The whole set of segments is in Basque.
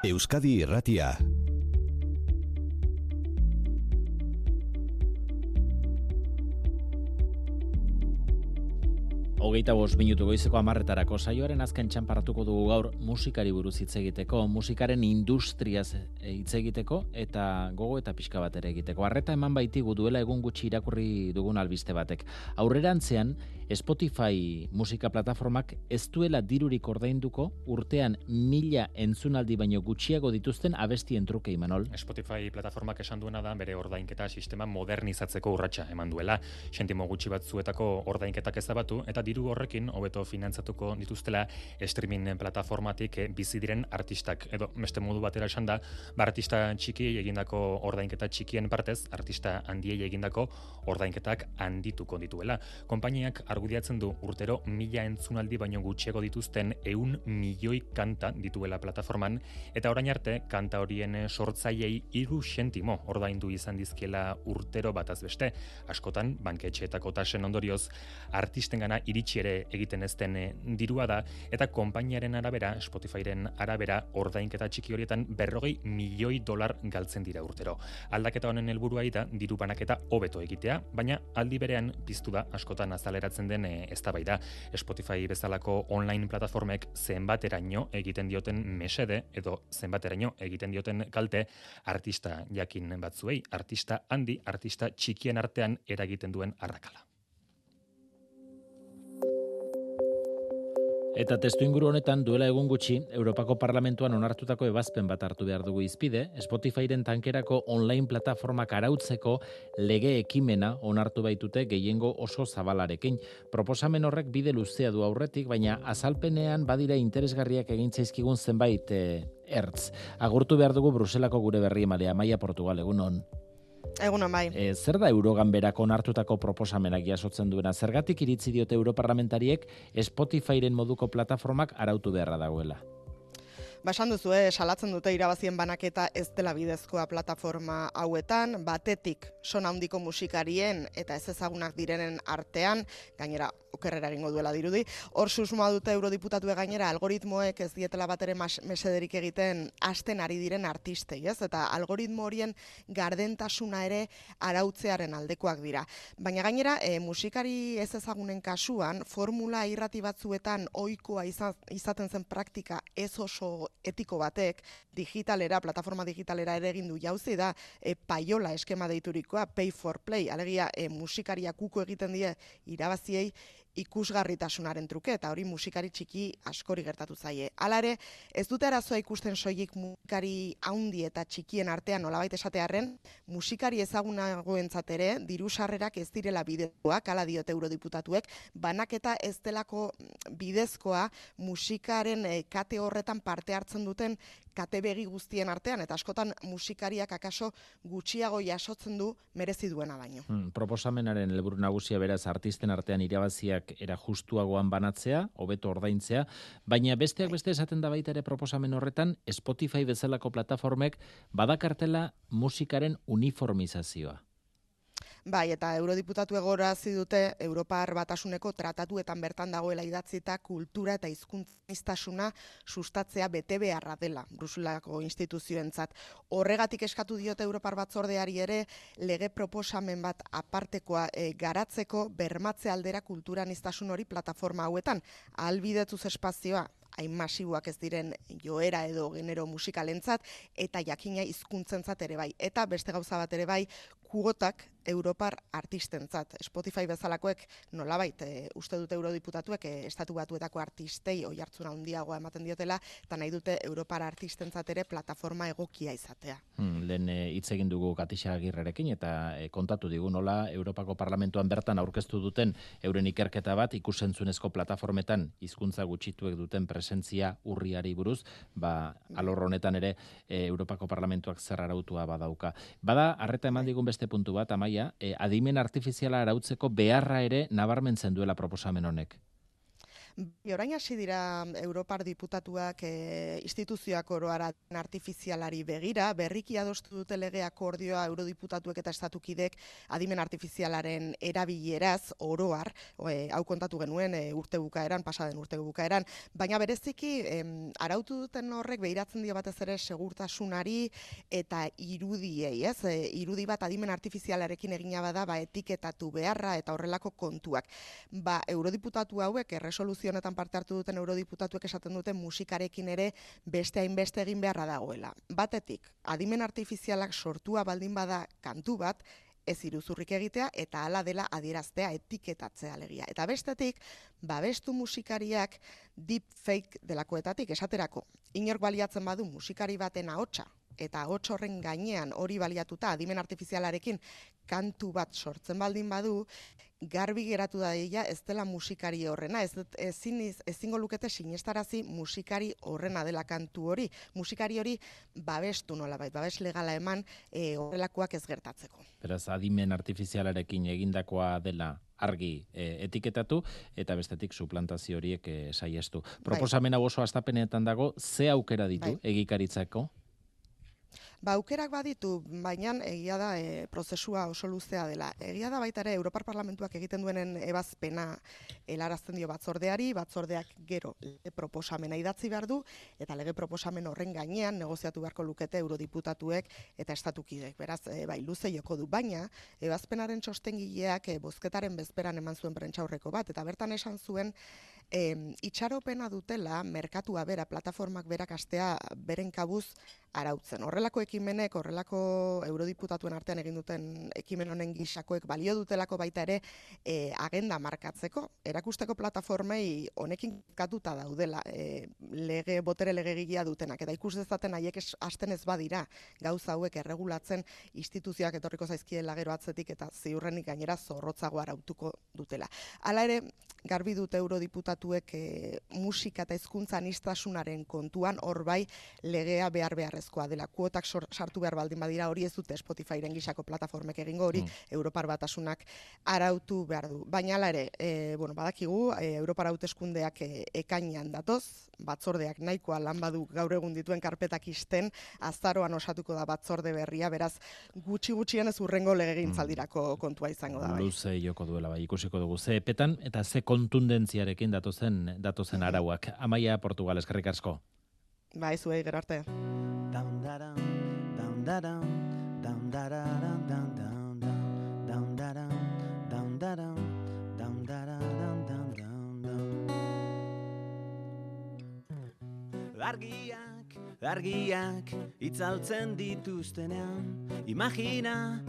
Euskadi Irratia. Hogeita bost minutu goizeko amarretarako saioaren azken txamparatuko dugu gaur musikari buruz hitz egiteko, musikaren industriaz hitz egiteko eta gogo eta pixka bat ere egiteko. Arreta eman baitigu duela egun gutxi irakurri dugun albiste batek. Aurrerantzean, Spotify musika plataformak ez duela dirurik ordainduko urtean mila entzunaldi baino gutxiago dituzten abestien truke imanol. Spotify plataformak esan duena da bere ordainketa sistema modernizatzeko urratsa eman duela. Sentimo gutxi batzuetako ordainketak ezabatu eta diru horrekin hobeto finantzatuko dituztela streaming plataformatik bizi diren artistak edo beste modu batera esan da, ba artista txiki egindako ordainketa txikien partez, artista handiei egindako ordainketak handituko dituela. Konpainiak argudiatzen du urtero mila entzunaldi baino gutxiago dituzten eun milioi kanta dituela plataforman, eta orain arte kanta horien sortzaiei iru sentimo ordaindu izan dizkiela urtero bataz beste. Askotan, banketxeetako tasen ondorioz, artisten gana iritsi ere egiten ezten dirua da, eta konpainiaren arabera, Spotifyren arabera, ordainketa txiki horietan berrogei milioi dolar galtzen dira urtero. Aldaketa honen helburua da diru banaketa hobeto egitea, baina aldi berean piztu da askotan azaleratzen den e, eztabaida. Spotify bezalako online plataformek zenbateraino egiten dioten mesede edo zenbateraino egiten dioten kalte artista jakin batzuei, artista handi, artista txikien artean eragiten duen arrakala. Eta testu inguru honetan duela egun gutxi, Europako Parlamentuan onartutako ebazpen bat hartu behar dugu izpide, Spotifyren tankerako online plataformak arautzeko lege ekimena onartu baitute gehiengo oso zabalarekin. Proposamen horrek bide luzea du aurretik, baina azalpenean badira interesgarriak egin zaizkigun zenbait e, ertz. Agurtu behar dugu Bruselako gure berri emalea, Maia Portugal, egun Egun bai. E, zer da Eurogan berako onartutako proposamenak jasotzen duena? Zergatik iritzi diote Europarlamentariek Spotifyren moduko plataformak arautu beharra dagoela? Basan duzu, eh, salatzen dute irabazien banaketa ez dela bidezkoa plataforma hauetan, batetik son handiko musikarien eta ez ezagunak direnen artean, gainera okerrera egingo duela dirudi, hor susmoa dute eurodiputatu gainera algoritmoek ez dietela bat ere mesederik egiten asten ari diren artistei, ez? Eta algoritmo horien gardentasuna ere arautzearen aldekoak dira. Baina gainera, e, musikari ez ezagunen kasuan, formula irrati batzuetan ohikoa izaten zen praktika ez oso etiko batek digitalera, plataforma digitalera ere egin du jauzi da e, paiola eskema deiturikoa, pay for play, alegia e, musikaria kuko egiten die irabaziei ikusgarritasunaren truke eta hori musikari txiki askori gertatu zaie. Hala ere, ez dute arazoa ikusten soilik musikari haundi eta txikien artean nolabait esatearren, musikari ezagunagoentzat ere diru sarrerak ez direla bidekoak, hala diote eurodiputatuek, banaketa ez delako bidezkoa musikaren eh, kate horretan parte hartzen duten kate begi guztien artean eta askotan musikariak akaso gutxiago jasotzen du merezi duena baino. Hmm, proposamenaren helburu nagusia beraz artisten artean irabaziak era justuagoan banatzea, hobeto ordaintzea, baina besteak beste esaten da baita ere proposamen horretan Spotify bezalako plataformek badakartela musikaren uniformizazioa. Bai, eta eurodiputatu egorazi dute Europar batasuneko tratatuetan bertan dagoela idatzita kultura eta hizkuntzistasuna sustatzea bete beharra dela Bruselako instituzioentzat. Horregatik eskatu diote Europar batzordeari ere lege proposamen bat apartekoa e, garatzeko bermatze aldera kulturan iztasun hori plataforma hauetan. Albidetuz espazioa hain masiboak ez diren joera edo genero musikalentzat eta jakina hizkuntzentzat ere bai. Eta beste gauza bat ere bai, kuotak Europar artistentzat. Spotify bezalakoek nolabait e, uste dute eurodiputatuek e, estatu batuetako artistei oi hartzuna handiagoa ematen diotela eta nahi dute Europar artistentzat ere plataforma egokia izatea. Hmm, lehen eh, hitz egin dugu Katixa Agirrerekin eta kontatu digu nola Europako Parlamentuan bertan aurkeztu duten euren ikerketa bat ikusentzunezko plataformetan hizkuntza gutxituek duten presentzia urriari buruz, ba alor honetan ere Europako Parlamentuak zer arautua badauka. Bada harreta eman digun beste beste puntu bat, amaia, e, adimen artifiziala arautzeko beharra ere nabarmentzen duela proposamen honek. Orain hasi dira Europar diputatuak e, instituzioak oroara artifizialari begira, berriki adostu dute lege akordioa eurodiputatuek eta estatukidek adimen artifizialaren erabileraz oroar, e, hau kontatu genuen e, urte bukaeran, pasaden urte bukaeran, baina bereziki arautu duten horrek behiratzen dio batez ere segurtasunari eta irudiei, ez? E, irudi bat adimen artifizialarekin egina bada, ba, etiketatu beharra eta horrelako kontuak. Ba, eurodiputatu hauek erresoluzio honetan parte hartu duten eurodiputatuek esaten duten musikarekin ere beste hainbeste egin beharra dagoela. Batetik, adimen artifizialak sortua baldin bada kantu bat, ez iruzurrik egitea eta hala dela adieraztea etiketatzea alegia. Eta bestetik, babestu musikariak deep fake delakoetatik esaterako. Inork baliatzen badu musikari baten ahotsa eta ahots horren gainean hori baliatuta adimen artifizialarekin kantu bat sortzen baldin badu, garbi geratu da dira ez dela musikari horrena, ez ezin ezingo lukete sinestarazi musikari horrena dela kantu hori, musikari hori babestu nolabait, babes legala eman e, horrelakoak ez gertatzeko. Beraz adimen artifizialarekin egindakoa dela argi e, etiketatu eta bestetik suplantazio horiek e, saiestu. Bai. Proposamena oso astapenetan dago, ze aukera ditu bai. egikaritzako? Ba, aukerak baditu, baina egia da e, prozesua oso luzea dela. Egia da baita ere Europar Parlamentuak egiten duenen ebazpena helarazten dio batzordeari, batzordeak gero lege proposamena idatzi behar du, eta lege proposamen horren gainean negoziatu beharko lukete eurodiputatuek eta estatukidek. Beraz, e, bai, luze joko du, baina ebazpenaren txostengileak e, bozketaren bezperan eman zuen prentxaurreko bat, eta bertan esan zuen e, itxaropena dutela merkatua bera, plataformak berak astea beren kabuz arautzen. Horrelako ekimenek, horrelako eurodiputatuen artean egin duten ekimen honen gisakoek balio dutelako baita ere e, agenda markatzeko. Erakusteko plataformei honekin katuta daudela e, lege, botere legegigia dutenak. Eta ikus dezaten haiek hasten ez badira gauza hauek erregulatzen instituzioak etorriko zaizkien lagero atzetik eta ziurrenik gainera zorrotzago arautuko dutela. Hala ere, garbi dute eurodiputatuek e, musika eta hizkuntza anistasunaren kontuan hor bai legea behar beharrezkoa dela. Kuotak sartu behar baldin badira hori ez dute Spotifyren gisako plataformek egingo hori mm. Europar batasunak arautu behar du. Baina ala ere, e, bueno, badakigu, e, Europar hauteskundeak e, ekainean datoz, batzordeak nahikoa lan badu gaur egun dituen karpetak isten, azaroan osatuko da batzorde berria, beraz gutxi gutxien ez urrengo legegintzaldirako mm. kontua izango da. Bai. Luze joko duela bai, ikusiko dugu. Ze epetan eta ze kontundentziarekin datozen datozen arauak. Amaia Portugal eskerrik asko. Bai, zuei gero arte. Argiak, argiak, itzaltzen dituztenean, imagina,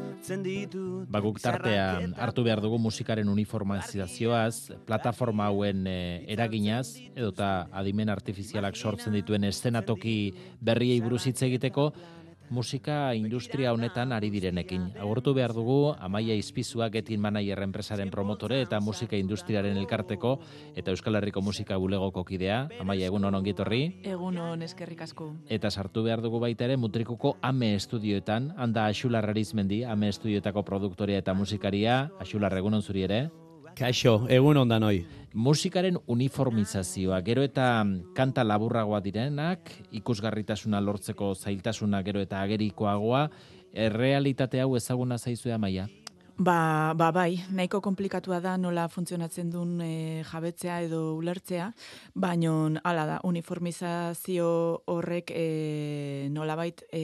ditu. Baguk tartean hartu behar dugu musikaren uniformazioaz, plataforma hauen e, eraginaz, edota adimen artifizialak sortzen dituen eszenatoki berriei buruz hitz egiteko, musika industria honetan ari direnekin. Agurtu behar dugu, Amaia Izpizua Getin Manager enpresaren promotore eta musika industriaren elkarteko eta Euskal Herriko musika bulegoko kidea. Amaia, egun honon gitorri. Egun hon eskerrik asko. Eta sartu behar dugu baita ere Mutrikuko Ame Estudioetan, handa Axular Arizmendi, Ame Estudioetako produktoria eta musikaria. Axular, egun hon zuri ere. Kaixo, egun ondan hoi musikaren uniformizazioa, gero eta kanta laburragoa direnak, ikusgarritasuna lortzeko zailtasuna gero eta agerikoagoa, errealitate hau ezaguna zaizu maia? Ba, ba, bai, nahiko komplikatua da nola funtzionatzen duen e, jabetzea edo ulertzea, baino hala da, uniformizazio horrek e, nola bait e,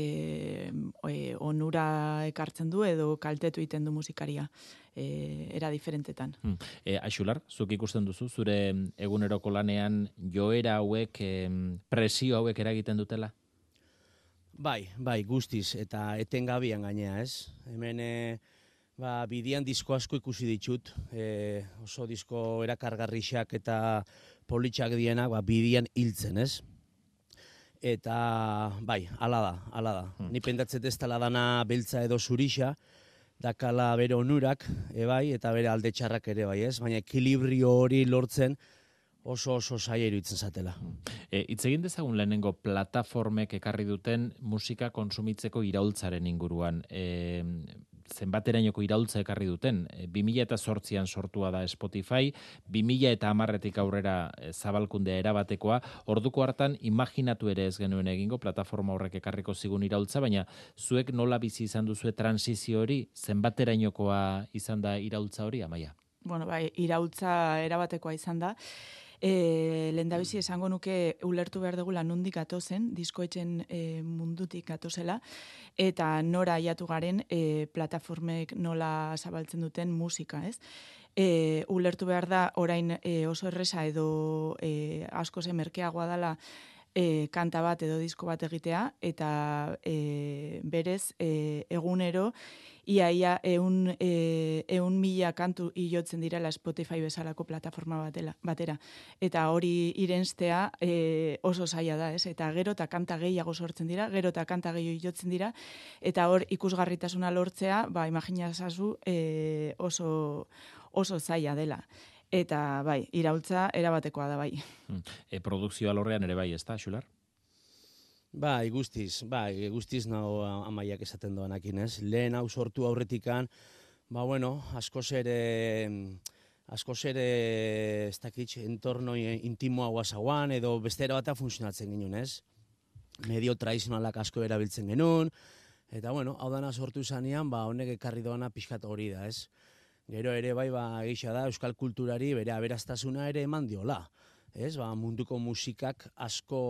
e, onura ekartzen du edo kaltetu iten du musikaria e, era diferentetan. Hmm. E, Aixular, zuk ikusten duzu, zure eguneroko lanean joera hauek, e, presio hauek eragiten dutela? Bai, bai, guztiz, eta etengabian gainea, ez? Hemen, e, ba, bidian disko asko ikusi ditut, e, oso disko erakargarrixak eta politxak dienak, ba, bidian hiltzen, ez? Eta, bai, ala da, ala da. Hmm. Ni pendatzet ez tala dana beltza edo zurixa, dakala bere onurak, e, bai, eta bere alde txarrak ere, bai, ez? Baina ekilibrio hori lortzen, oso oso saia iruditzen zatela. E, itz egin dezagun lehenengo plataformek ekarri duten musika konsumitzeko iraultzaren inguruan. E, zenbaterainoko iraultza ekarri duten. E, 2000 eta sortzian sortua da Spotify, 2000 eta amarretik aurrera e, zabalkundea erabatekoa, orduko hartan imaginatu ere ez genuen egingo plataforma horrek ekarriko zigun iraultza, baina zuek nola bizi izan duzue transizio hori, zenbaterainokoa izan da iraultza hori, amaia? Bueno, bai, iraultza erabatekoa izan da. E, Lendabizi esango nuke ulertu behar dugula nundik atozen, diskoetxen e, mundutik atozela, eta nora aiatu garen e, plataformek nola zabaltzen duten musika, ez? E, ulertu behar da orain e, oso erresa edo e, asko merkeagoa dela e, kanta bat edo disko bat egitea, eta e, berez e, egunero iaia eun, e, eun mila kantu hilotzen direla Spotify bezalako plataforma batela, batera. Eta hori irenstea e, oso zaila da, ez? Eta gero eta kanta gehiago sortzen dira, gero eta kanta gehiago hilotzen dira, eta hor ikusgarritasuna lortzea, ba, imaginazazu e, oso, oso zaila dela. Eta bai, iraultza erabatekoa da bai. Hmm. E, produkzioa lorrean ere bai, ez da, Xular? Bai, guztiz, bai, guztiz nago amaiak esaten doanakin, ez? Lehen hau sortu aurretikan, ba, bueno, asko ere, asko ere, ez dakit, entorno intimoa guazaguan, edo beste bata funtzionatzen ginen, ez? Medio tradizionalak asko erabiltzen genuen, eta, bueno, hau dana sortu zanean, ba, honek ekarri doana pixkat hori da, ez? Gero ere, bai, ba, egisa da, euskal kulturari bere aberastasuna ere eman diola, ez? Ba, munduko musikak asko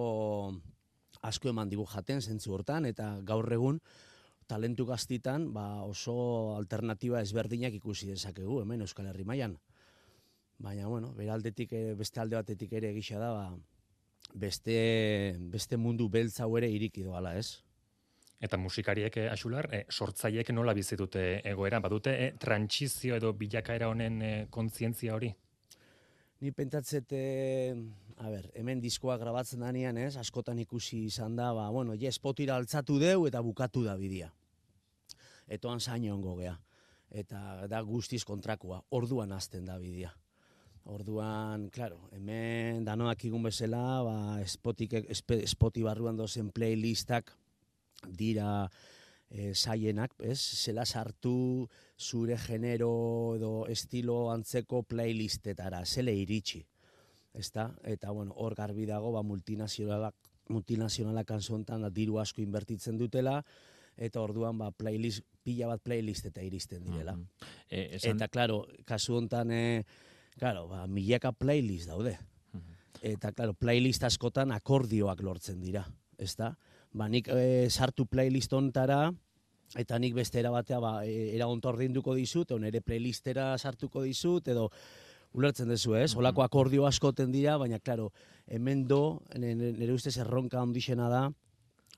asko eman digu jaten zentzu hortan, eta gaur egun talentu gaztitan ba, oso alternatiba ezberdinak ikusi dezakegu hemen Euskal Herri mailan. Baina, bueno, beraldetik, eh, beste alde batetik ere egisa da, ba, beste, beste mundu beltza ere iriki doala, ez? Eta musikariek eh, asular, eh, sortzaiek nola bizitute egoera, badute eh, trantsizio edo bilakaera honen eh, kontzientzia hori? Ni pentsatzet, a ber, hemen diskoa grabatzen danean, ez, askotan ikusi izan da, ba, bueno, je, spotira altzatu deu eta bukatu da bidia. Etoan zaino ongo gea. Eta da guztiz kontrakoa, orduan hasten da bidia. Orduan, claro, hemen danoak igun bezala, ba, spotik, spoti barruan dozen playlistak dira e, zaienak, ez? Zela sartu zure genero edo estilo antzeko playlistetara, zele iritsi. Ezta? Eta bueno, hor garbi dago ba multinazionalak multinazionalak kanzontan diru asko inbertitzen dutela eta orduan ba playlist pila bat playlist eta iristen direla. e, esan... Eta claro, kasu hontan eh claro, ba milaka playlist daude. Eta claro, playlist askotan akordioak lortzen dira, ezta? Ba, nik e, sartu playlist ontara, eta nik beste erabatea ba, e, era ontorrinduko dizut, edo nire playlistera sartuko dizut, edo ulertzen duzu, ez? Olako akordio askoten dira, baina, klaro, hemen do, nire ustez erronka ondixena da,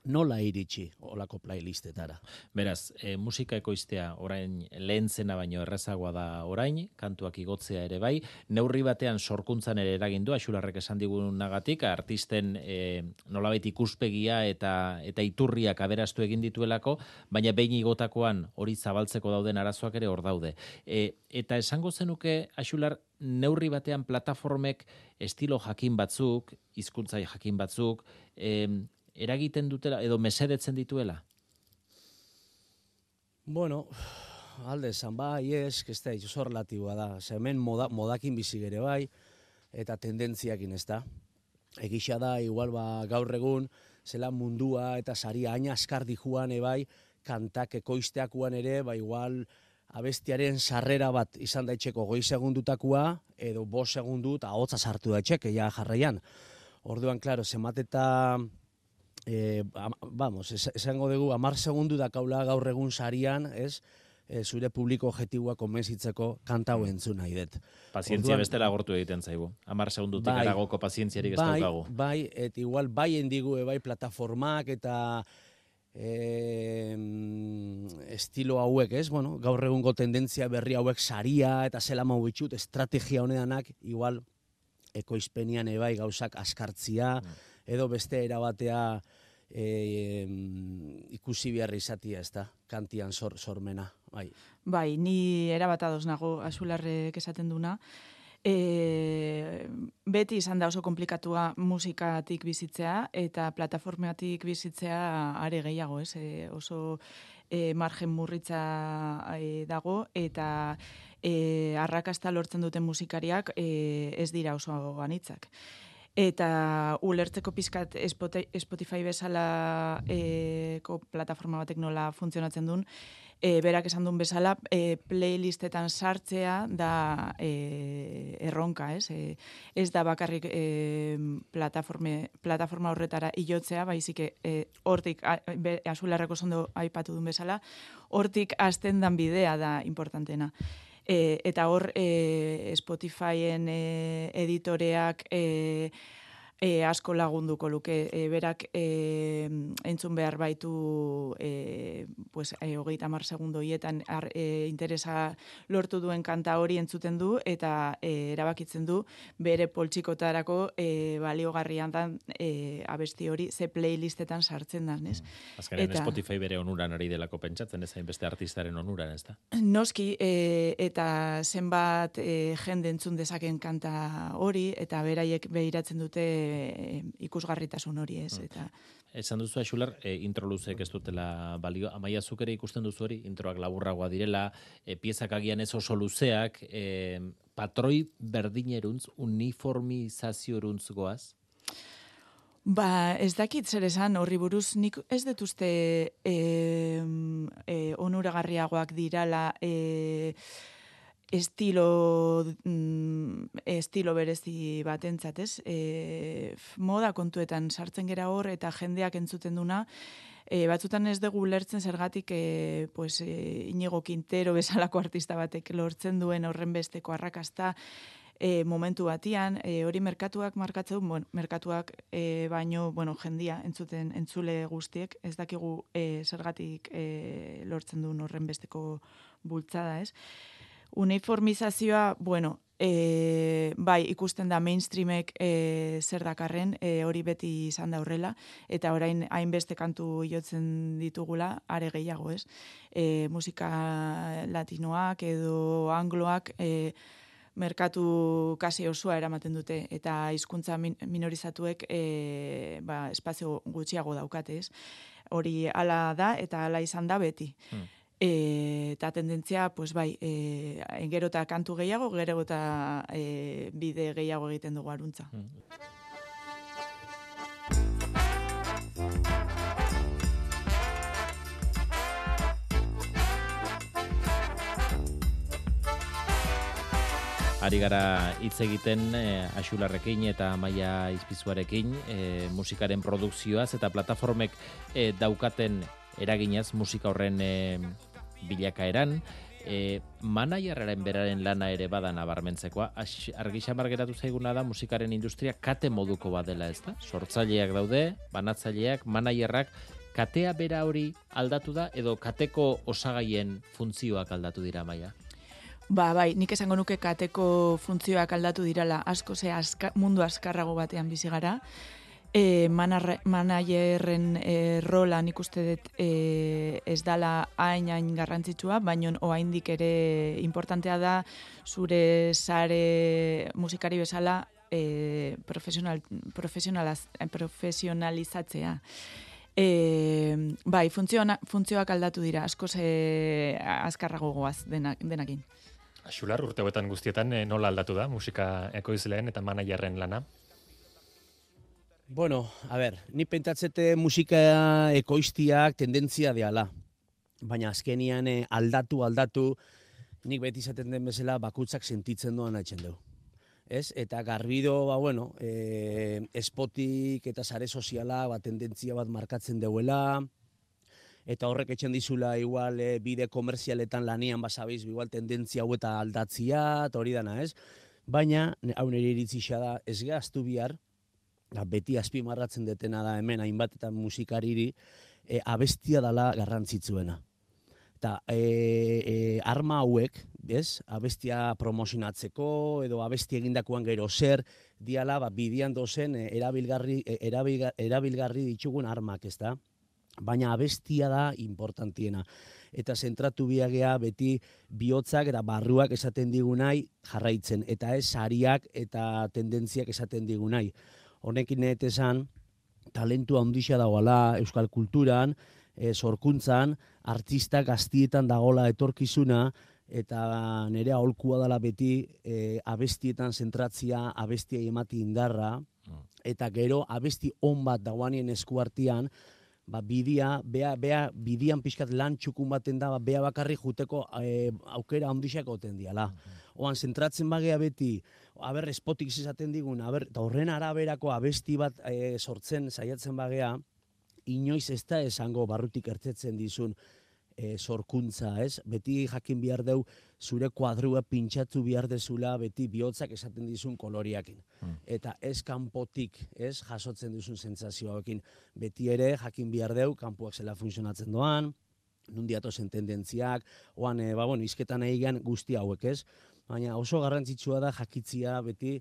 nola iritsi olako playlistetara. Beraz, e, musika ekoiztea orain lehen zena baino errezagoa da orain, kantuak igotzea ere bai, neurri batean sorkuntzan ere eragindu, asularrek esan digun nagatik, artisten e, nolabait ikuspegia eta eta iturriak aberastu egin dituelako, baina behin igotakoan hori zabaltzeko dauden arazoak ere hor daude. E, eta esango zenuke, asular, neurri batean plataformek estilo jakin batzuk, hizkuntza jakin batzuk, e, eragiten dutela edo mesedetzen dituela? Bueno, alde esan bai, ez, da, oso relatiboa da. hemen moda, modakin bizi gere bai, eta tendentziakin ez da. Egisa da, igual ba, gaur egun, zela mundua eta saria aina askar dijuan ebai, kantak ekoizteakuan ere, ba igual abestiaren sarrera bat izan daitxeko goi segundutakua, edo bo segundu eta hotza sartu daitxek, ja jarraian. Orduan, klaro, zemateta e, vamos, esango dugu, amar segundu da kaula gaur egun sarian, ez? E, zure publiko objetiboa konbentzitzeko kanta hau entzun nahi dut. Pazientzia Orduan, bestela gortu egiten zaigu. Amar segundutik bai, eragoko pazientziarik ez bai, daukagu. Bai, et igual, bai endigu, bai plataformak eta e, estilo hauek, ez? Bueno, gaur egungo tendentzia berri hauek saria eta zela mau bitxut, estrategia honedanak, igual, ekoizpenian ebai gauzak askartzia, mm edo beste erabatea e, ikusi behar izatia, ez da, kantian sor, sormena. Bai. bai, ni erabata nago asularrek esaten duna, E, beti izan da oso komplikatua musikatik bizitzea eta plataformatik bizitzea are gehiago, ez? E, oso e, margen murritza e, dago eta e, arrakasta lortzen duten musikariak e, ez dira oso anitzak. Eta ulertzeko pizkat Spotify bezala e, ko plataforma batek nola funtzionatzen duen, e, berak esan duen bezala, e, playlistetan sartzea da e, erronka, ez? E, ez da bakarrik e, plataforme, plataforma horretara ilotzea, baizik e, hortik, azularrako zondo aipatu duen bezala, hortik azten dan bidea da importantena. E, eta hor e, Spotifyen e, editoreak e, e, asko lagunduko luke e, berak e, entzun behar baitu e, pues, e, hogeita mar segundo hietan e, interesa lortu duen kanta hori entzuten du eta e, erabakitzen du bere poltsikotarako e, baliogarrian dan e, abesti hori ze playlistetan sartzen da, ez? Azkaren eta, Spotify bere onuran ari delako pentsatzen, ez beste artistaren onuran, ez da? Noski, e, eta zenbat e, jende entzun dezaken kanta hori, eta beraiek behiratzen dute e, ikusgarritasun hori ez. Mm. Eta... Esan duzu, Aixular, e, intro luzek ez dutela balio. Amaia zukere ikusten duzu hori, introak laburragoa direla, e, piezak agian ez oso luzeak, e, patroi berdineruntz, uniformizazio eruntz goaz? Ba, ez dakit zer esan horri buruz, nik ez detuzte e, e, onuragarriagoak dirala, e, estilo mm, estilo berezi batentzat, ez? E, moda kontuetan sartzen gera hor eta jendeak entzuten duna, e, batzutan ez dugu lertzen zergatik e, pues, e, inigo Quintero bezalako artista batek lortzen duen horren besteko arrakasta e, momentu batian, e, hori merkatuak markatzen bueno, merkatuak e, baino, bueno, jendia entzuten entzule guztiek, ez dakigu e, zergatik e, lortzen duen horren besteko bultzada, ez? Uniformizazioa, bueno, e, bai, ikusten da mainstreamek e, zer dakarren, e, hori beti izan da horrela, eta orain hainbeste kantu jotzen ditugula, are gehiago, ez? E, musika latinoak edo angloak e, merkatu kasi osoa eramaten dute, eta hizkuntza minorizatuek e, ba, espazio gutxiago daukate, ez? Hori ala da, eta ala izan da beti. Hmm. E, eta tendentzia, pues bai, e, gero eta kantu gehiago, gero eta e, bide gehiago egiten dugu aruntza. Mm. Ari gara hitz egiten e, Axularrekin eta Maia Izpizuarekin e, musikaren produkzioaz eta plataformek e, daukaten eraginaz musika horren e, bilakaeran, e, manaierraren beraren lana ere bada nabarmentzekoa, argi xamar geratu zaiguna da musikaren industria kate moduko badela ez da? Sortzaileak daude, banatzaileak, manaierrak, katea bera hori aldatu da, edo kateko osagaien funtzioak aldatu dira maia? Ba, bai, nik esango nuke kateko funtzioak aldatu dirala asko ze mundu askarrago batean bizi gara e, manaierren e, rola nik uste dut e, ez dala hain hain garrantzitsua, baino oaindik ere importantea da zure sare musikari bezala e, profesional, profesionalizatzea. E, bai, funtzioak aldatu dira, asko ze azkarrago goaz denak, denakin. Axular, urte guztietan nola aldatu da musika ekoizleen eta manaierren lana? Bueno, a ver, ni pentatzete musika ekoiztiak tendentzia deala. Baina azkenian eh, aldatu, aldatu, nik beti izaten den bezala bakutzak sentitzen doan haitzen dugu. Ez? Eta garbido, ba, bueno, e, espotik eta sare soziala ba, tendentzia bat markatzen deuela, eta horrek etxen dizula igual e, bide komerzialetan lanian, basabeiz, igual tendentzia hau eta aldatzia, eta hori dana, ez? Baina, hau nire iritzisa da, ez gaztu bihar, da, beti azpimarratzen detena da hemen hainbat eta musikariri e, abestia dala garrantzitzuena. Eta e, e, arma hauek, bez, abestia promozionatzeko edo abestia egindakoan gero zer, diala ba, bidian dozen e, erabilgarri, e, erabilgarri ditugun armak, ez da? baina abestia da importantiena. Eta zentratu biagea beti bihotzak eta barruak esaten digunai jarraitzen, eta ez sariak eta tendentziak esaten digunai. Honekin esan, talentu handia dagoela euskal kulturan, e, sorkuntzan, artistak gaztietan dagola etorkizuna, eta nire aholkua dela beti e, abestietan zentratzia, abestia emati indarra, mm. eta gero abesti on bat dagoanien eskuartian, ba, bidia, bea, bea, bidian pixkat lan txukun baten da, ba, bea bakarri juteko e, aukera ondixak oten diala. Mm Oan, zentratzen bagea beti, aber, espotik izaten digun, aber, eta horren araberako abesti bat e, sortzen, saiatzen bagea, inoiz ez da esango barrutik ertzetzen dizun, e, sorkuntza, ez? Beti jakin behar deu zure kuadrua pintxatu behar dezula beti bihotzak esaten dizun koloriakin. Hmm. Eta ez kanpotik, ez? Jasotzen duzun sentsazioekin. Beti ere jakin behar deu kanpoak zela funtzionatzen doan, nundiato zen tendentziak, oan, e, ba, bueno, izketan egin guzti hauek, ez? Baina oso garrantzitsua da jakitzia beti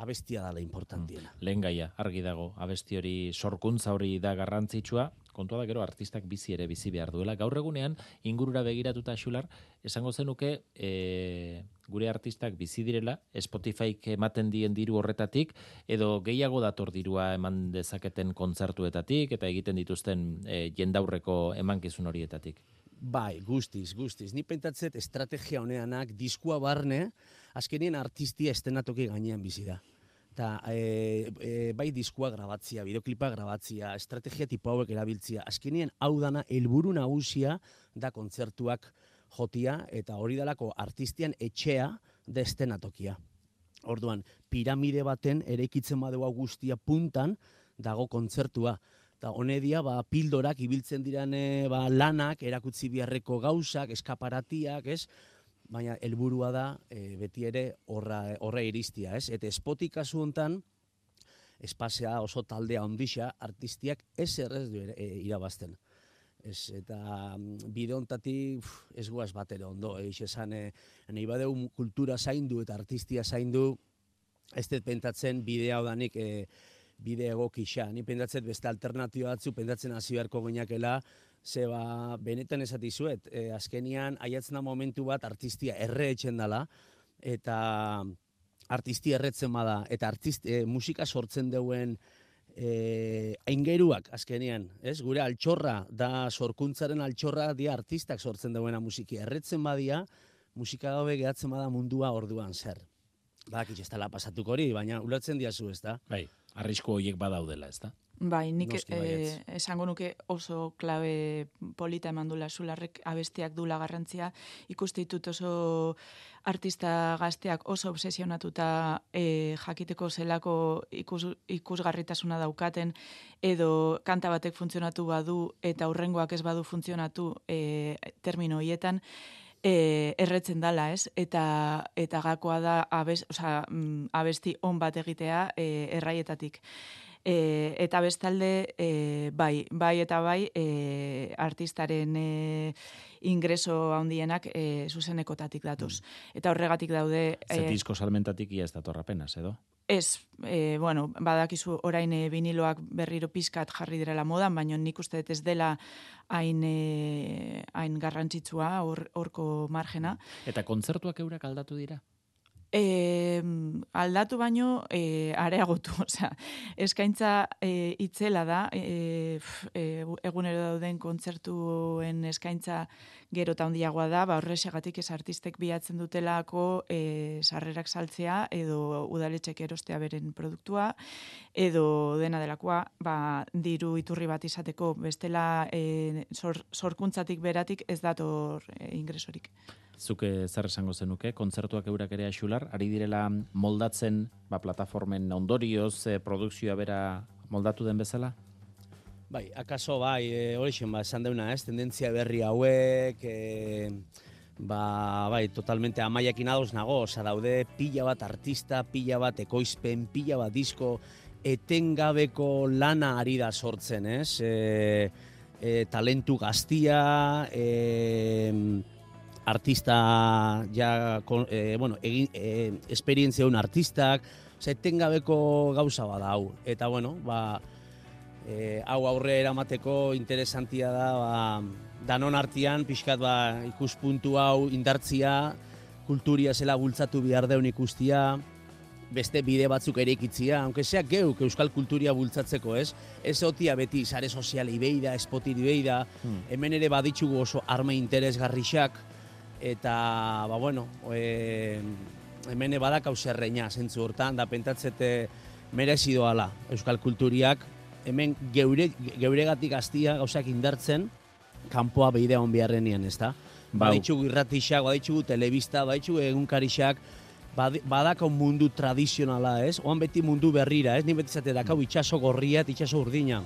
abestia dala importantiena. Hmm. Lehen gaia, argi dago, abesti hori sorkuntza hori da garrantzitsua, kontua da gero artistak bizi ere bizi behar duela. Gaur egunean, ingurura begiratuta xular, esango zenuke e, gure artistak bizi direla, Spotifyk ematen dien diru horretatik, edo gehiago dator dirua eman dezaketen kontzertuetatik, eta egiten dituzten e, jendaurreko emankizun horietatik. Bai, guztiz, guztiz. Ni pentatzet estrategia honeanak diskua barne, azkenien artistia estenatoki gainean bizi da. Ta, e, e, bai diskua grabatzia, bideoklipa grabatzia, estrategia tipo hauek erabiltzia. Azkenien hau dana helburu nagusia da kontzertuak jotia eta hori dalako artistian etxea da estenatokia. Orduan, piramide baten ere ikitzen badeu guztia puntan dago kontzertua eta honedia ba, pildorak ibiltzen dirane ba, lanak, erakutzi biharreko gauzak, eskaparatiak, ez? Baina helburua da e, beti ere horra, horra iristia, ez? Eta espotik kasu hontan, espazia oso taldea ondisa, artistiak ez errez du e, irabazten. Ez, eta mm, bide hontatik ez guaz bat ere ondo, eix esan, e, nahi badeu kultura zaindu eta artistia zaindu, ez dut pentatzen bidea odanik, e, bide egokisa. Ni pendatzen beste alternatiba batzu, pendatzen hasi beharko gineakela, ze ba, benetan esati zuet, e, azkenian aiatzena momentu bat artistia erre etxen dela, eta artistia erretzen bada, eta artist, e, musika sortzen duen e, aingeruak azkenian, ez? Gure altxorra, da sorkuntzaren altxorra dia artistak sortzen duena musiki. Erretzen badia, musika gabe gehatzen bada mundua orduan zer. Badak ez dela pasatuko hori, baina ulertzen diazu ez da. Bai arrisku horiek badaudela, ez da? Bai, nik eh, esango nuke oso klabe polita eman dula sularrek abestiak dula garrantzia. Ikuste ditut oso artista gazteak oso obsesionatuta eh, jakiteko zelako ikus, ikusgarritasuna daukaten edo kanta batek funtzionatu badu eta hurrengoak ez badu funtzionatu eh, termino hietan e, erretzen dala, ez? Eta eta gakoa da abes, osea, mm, abesti on bat egitea e, erraietatik. E, eta bestalde, e, bai, bai eta bai, e, artistaren e, ingreso handienak e, zuzenekotatik datuz. Mm. Eta horregatik daude... E, Zer salmentatik ia ez datorra penas, edo? Ez, e, bueno, badakizu orain e, viniloak berriro pizkat jarri direla modan, baina nik uste ez dela hain, e, hain garrantzitsua horko margena. Eta kontzertuak eurak aldatu dira? E, aldatu baino e, areagotu, osea, eskaintza e, itzela da, e, e, egunero dauden kontzertuen eskaintza gero eta handiagoa da, ba horrexegatik ez artistek bilatzen dutelako e, sarrerak saltzea edo udaletxek erostea beren produktua edo dena delakoa, ba, diru iturri bat izateko bestela e, sorkuntzatik beratik ez dator e, ingresorik zuke zer esango zenuke, kontzertuak eurak ere axular, ari direla moldatzen ba, plataformen ondorioz, e, produkzioa bera moldatu den bezala? Bai, akaso bai, e, hori ba, esan deuna ez, tendentzia berri hauek, e, ba, bai, totalmente amaiakin adoz nago, oza, daude pila bat artista, pila bat ekoizpen, pila bat disko, etengabeko lana ari da sortzen, ez? E, e, talentu gaztia, e, artista ja eh, bueno, egin eh, esperientzia un artistak, o sea, gauza bada hau eta bueno, ba e, hau aurre eramateko interesantia da ba, danon artean pixkat ba, ikuspuntu hau indartzia, kulturia zela bultzatu behar deun ikustia, beste bide batzuk ere ikitzia, aunque sea geuk euskal kulturia bultzatzeko, ez? Ez otia beti sare soziali beida, espotiri beida, hmm. hemen ere baditzugu oso arme interesgarrixak, eta, ba, bueno, e, hemen badak hau zerreina, zentzu hortan, da pentatzete merezidoala euskal kulturiak, hemen geure, geuregatik aztia gauzak indartzen, kanpoa beidea hon beharrenian, ez da? Baditzugu irratixak, baditzugu telebista, baditzugu egunkarixak, badako mundu tradizionala, ez? Oan beti mundu berrira, ez? Ni beti zate dakau itxaso gorria, itxaso urdina.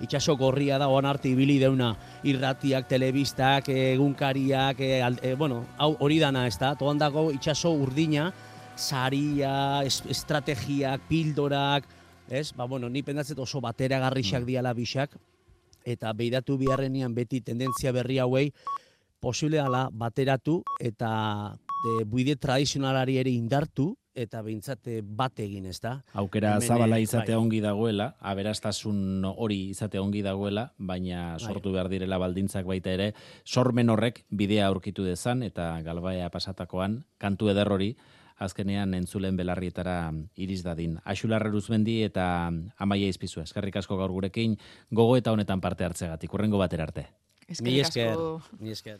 Itxaso gorria da, oan arte ibili deuna irratiak, telebistak, egunkariak, e, e, bueno, hau hori dana, ez da? Toan dago itxaso urdina, saria, estrategiak, pildorak, ez? Ba, bueno, ni pendatzet oso batera garrixak mm. diala bisak, eta beidatu biharrenian beti tendentzia berri hauei, posible dala bateratu eta de buide tradizionalari ere indartu eta behintzate eh, bat egin, ez da? Aukera Hemen, zabala bai. izate bai. ongi dagoela, aberastasun hori izate ongi dagoela, baina bai. sortu behar direla baldintzak baita ere, sormen horrek bidea aurkitu dezan, eta galbaia pasatakoan, kantu eder hori, azkenean entzulen belarrietara iriz dadin. Axularra ruzmendi eta amaia izpizu, eskerrik asko gaur gurekin, gogo eta honetan parte hartzegatik, urrengo batera arte. Eskerrik asko. Mi esker.